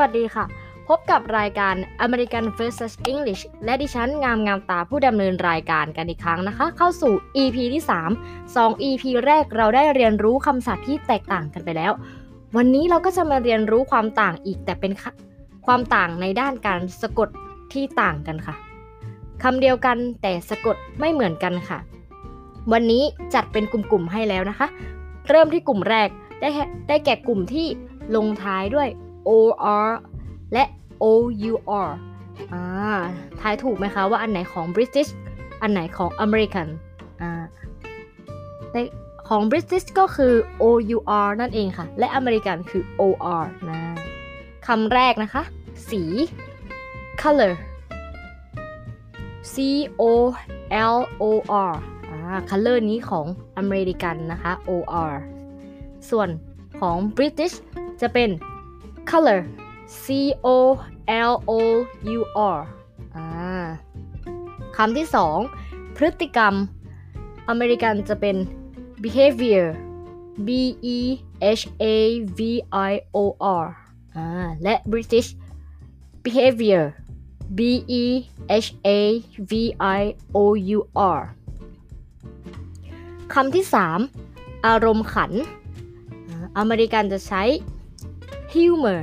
วัสดีค่ะ พบกับรายการ American vs English และดิฉันงามงามตาผู้ดำเนินรายการกันอีกครั้งนะคะ เข้าสู่ EP ที่ 3 2 EP แรกเราได้เรียนรู้คำศัพท์ที่แตกต่างกันไปแล้ว วันนี้เราก็จะมาเรียนรู้ความต่างอีกแต่เป็นความต่างในด้านการสะกดที่ต่างกันค่ะคำเดียวกันแต่สะกดไม่เหมือนกันค่ะ วันนี้จัดเป็นกลุ่มๆให้แล้วนะคะ เริ่มที่กลุ่มแรกได้ได้แก่กลุ่มที่ลงท้ายด้วย or และ our อ่าทายถูกไหมคะว่าอันไหนของ British อันไหนของ American อ่าในของ British ก็คือ our นั่นเองค่ะ และ American คือ or นะคำแรกนะคะ สี color c o l o r อ่า color นี้ของอเมริกันนะคะ or ส่วนของ British จะเป็น color c o l o u r คำที่สองพฤติกรรม อเมริกันจะเป็น behavior b e h a v i o r และ British behavior b e h a v i o u r คำที่สามอารมณ์ขัน อเมริกันจะใช้ humor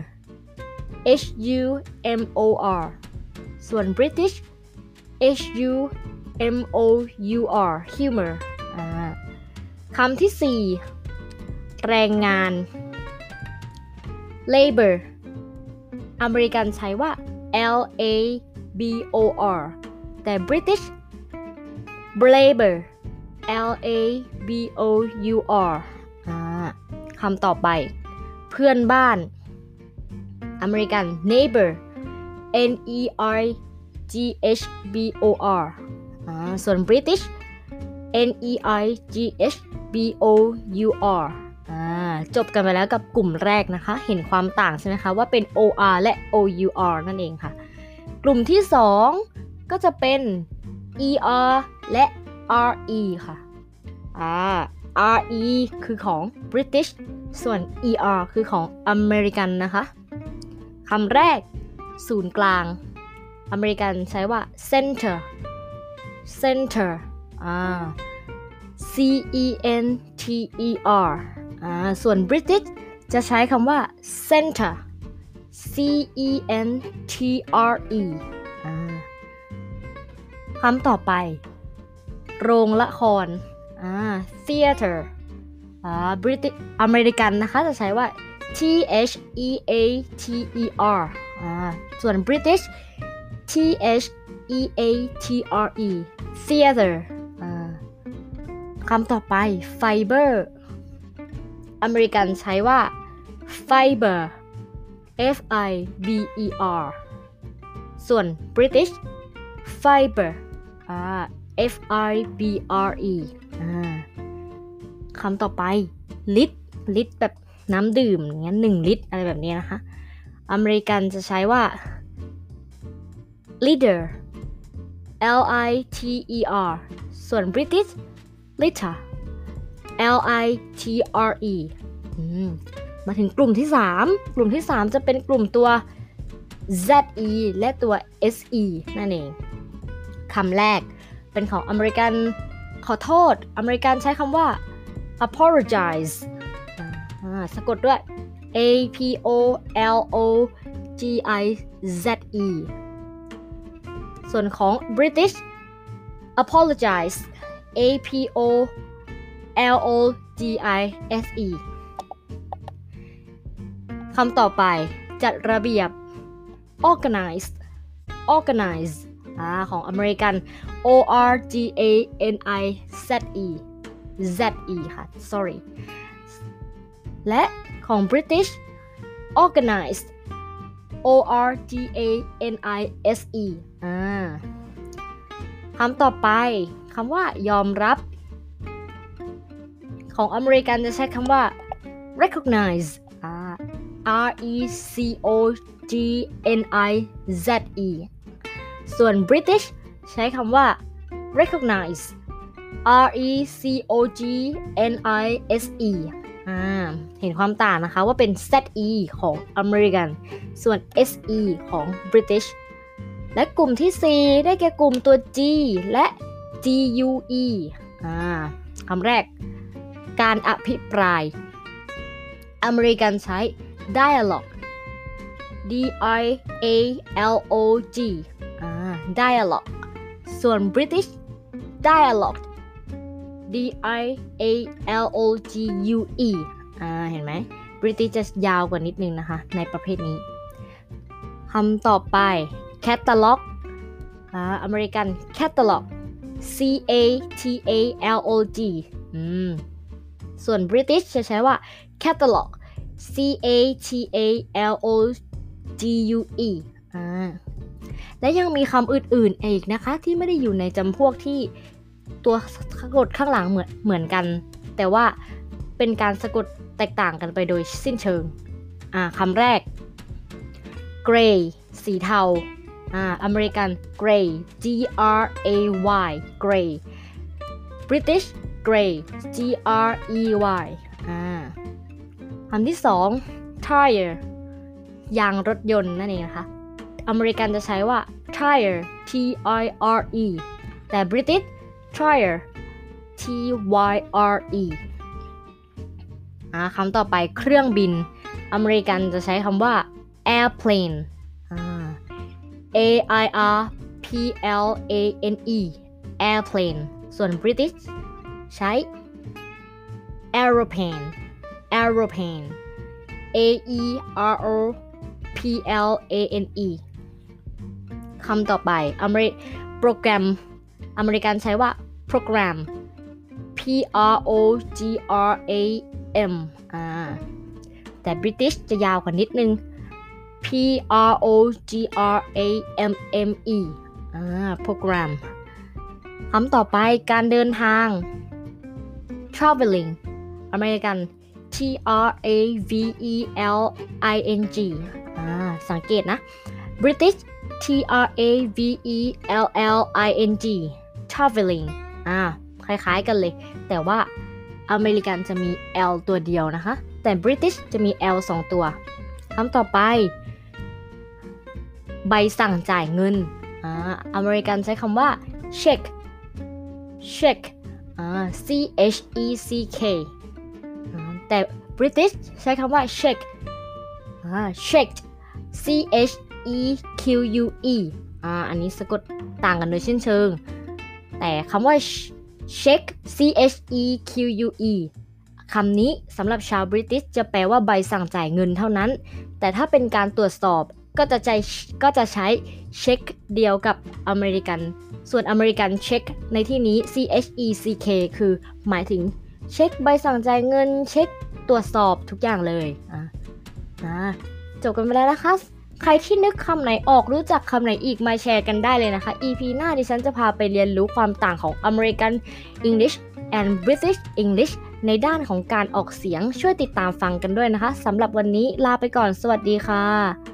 H U M O R ส่วน British H U M O U R humor คำที่ 4 แรงงาน labor อเมริกันใช้ว่า L A B O R แต่ British labor L A B O U R คำต่อไป เพื่อนบ้าน อเมริกัน neighbor N E R G H B O R ส่วน British N E I G H B O U R จบกันไปแล้วกับกลุ่มแรกนะคะ เห็นความต่างใช่ไหมคะ ว่าเป็น O R และ O U R นั่นเองค่ะ กลุ่มที่ 2 ก็จะเป็น E R และ R E ค่ะ R E คือของ British ส่วน ER คือของ American นะคะ คำแรก ศูนย์กลาง อเมริกันใช้ว่า center center อ่า C E N T E R อ่า ส่วน British จะใช้คำว่า center C E N T R E อ่าคำต่อไป โรงละครอ่า theater อ่า British อเมริกันนะคะจะใช้ว่า T H E A T E R อ่าส่วน British T H E A T R E theater อ่าคำต่อไป fiber อเมริกันใช้ว่า fiber F I B E R ส่วน British fiber อ่า F I B R E อ่าคำต่อไปลิตรลิตรแบบ น้ำดื่มอย่างเงี้ยหนึ่งลิตรอะไรแบบนี้นะคะ อเมริกันจะใช้ว่า liter L I T E R ส่วน British liter L I T R E มาถึงกลุ่มที่ 3 กลุ่มที่ 3 จะเป็นกลุ่มตัว ZE และตัว SE นั่นเองคำแรกเป็นของอเมริกันขอโทษ อเมริกันใช้คำว่า apologize สะกดด้วย A P O L O G I Z E ส่วนของ British apologize A P O L O G I S E คำต่อไปจัดระเบียบ organize organize อ่าของอเมริกัน O R G A N I Z E Z E ค่ะ sorry และของ British organized O R G A N I S E อ่าคำต่อไปคำว่ายอมรับ ของอเมริกันจะใช้คำว่า recognize R E C O G N I Z E ส่วน British ใช้คำว่า recognize R E C O G N I S E เห็นความต่างนะคะว่าเป็น ZE ของอเมริกัน ส่วน SE ของ British และกลุ่มที่ 4 ได้แก่กลุ่มตัว G และ GUE อ่าคำแรก การอภิปราย อเมริกันใช้ dialogue D I A L O G อ่า dialogue ส่วน British dialogue D I A L O G U E อ่า เห็นไหม British จะยาวกว่านิดนึงนะคะ ในประเภทนี้คำต่อไป catalog อ่า อเมริกัน catalog C A T A L O G อืม ส่วน British จะใช้ว่า catalog C A T A L O G U E อ่า และยังมีคำอื่นๆอีกนะคะ ที่ไม่ได้อยู่ในจำพวกที่ ตัวสะกดข้างหลังเหมือนเหมือนกัน แต่ว่าเป็นการสะกดแตกต่างกันไปโดยสิ้นเชิง อ่าคำแรก gray สีเทา อ่าอเมริกัน gray G R A Y gray British gray G R E Y อ่าคำที่สอง tire ยางรถยนต์นั่นเองนะคะ อเมริกันจะใช้ว่า tire T I R E แต่ British tire T Y R E อ่าคำต่อไปเครื่องบิน อเมริกันจะใช้คำว่า airplane A I R P L A N E airplane ส่วน British ใช้ aeroplane aeroplane A E R O P L A N E คำต่อไปอเมริโปรแกรมอเมริกันใช้ว่า program P R O G R A M อ่าแต่ British จะยาวกว่านิดนึง P R O G R A M M E อ่า program คำต่อไปการเดินทาง traveling อเมริกัน T R A V E L I N G อ่า สังเกตนะ British T R A V E L L I N G traveling อ่าคล้ายๆกันเลย แต่ว่าอเมริกันจะมี L ตัวเดียวนะคะ แต่ British จะมี L 2 ตัวคำต่อไป ใบสั่งจ่ายเงินอ่าอเมริกันใช้คำว่า check check อ่า C H E C K แต่ British ใช้คำว่า check อ่า checked C H E Q U E อ่าอันนี้สะกดต่างกันโดยสิ้นเชิง แต่คำว่า check C H E Q U E คำนี้สำหรับชาวบริติชจะแปลว่าใบสั่งจ่ายเงินเท่านั้น แต่ถ้าเป็นการตรวจสอบก็จะใจก็จะใช้เช็คเดียวกับอเมริกัน ส่วนอเมริกันเช็คในที่นี้ C H E C K คือหมายถึงเช็คใบสั่งจ่ายเงิน เช็คตรวจสอบทุกอย่างเลย อะอ่าจบกันไปแล้วนะคะ ใครที่นึกคำไหนออกรู้จักคำไหนอีกมาแชร์กันได้เลยนะคะ EP หน้าดิฉันจะพาไปเรียนรู้ความต่างของ American English and British English ในด้านของการออกเสียงช่วยติดตามฟังกันด้วยนะคะสำหรับวันนี้ลาไปก่อนสวัสดีค่ะ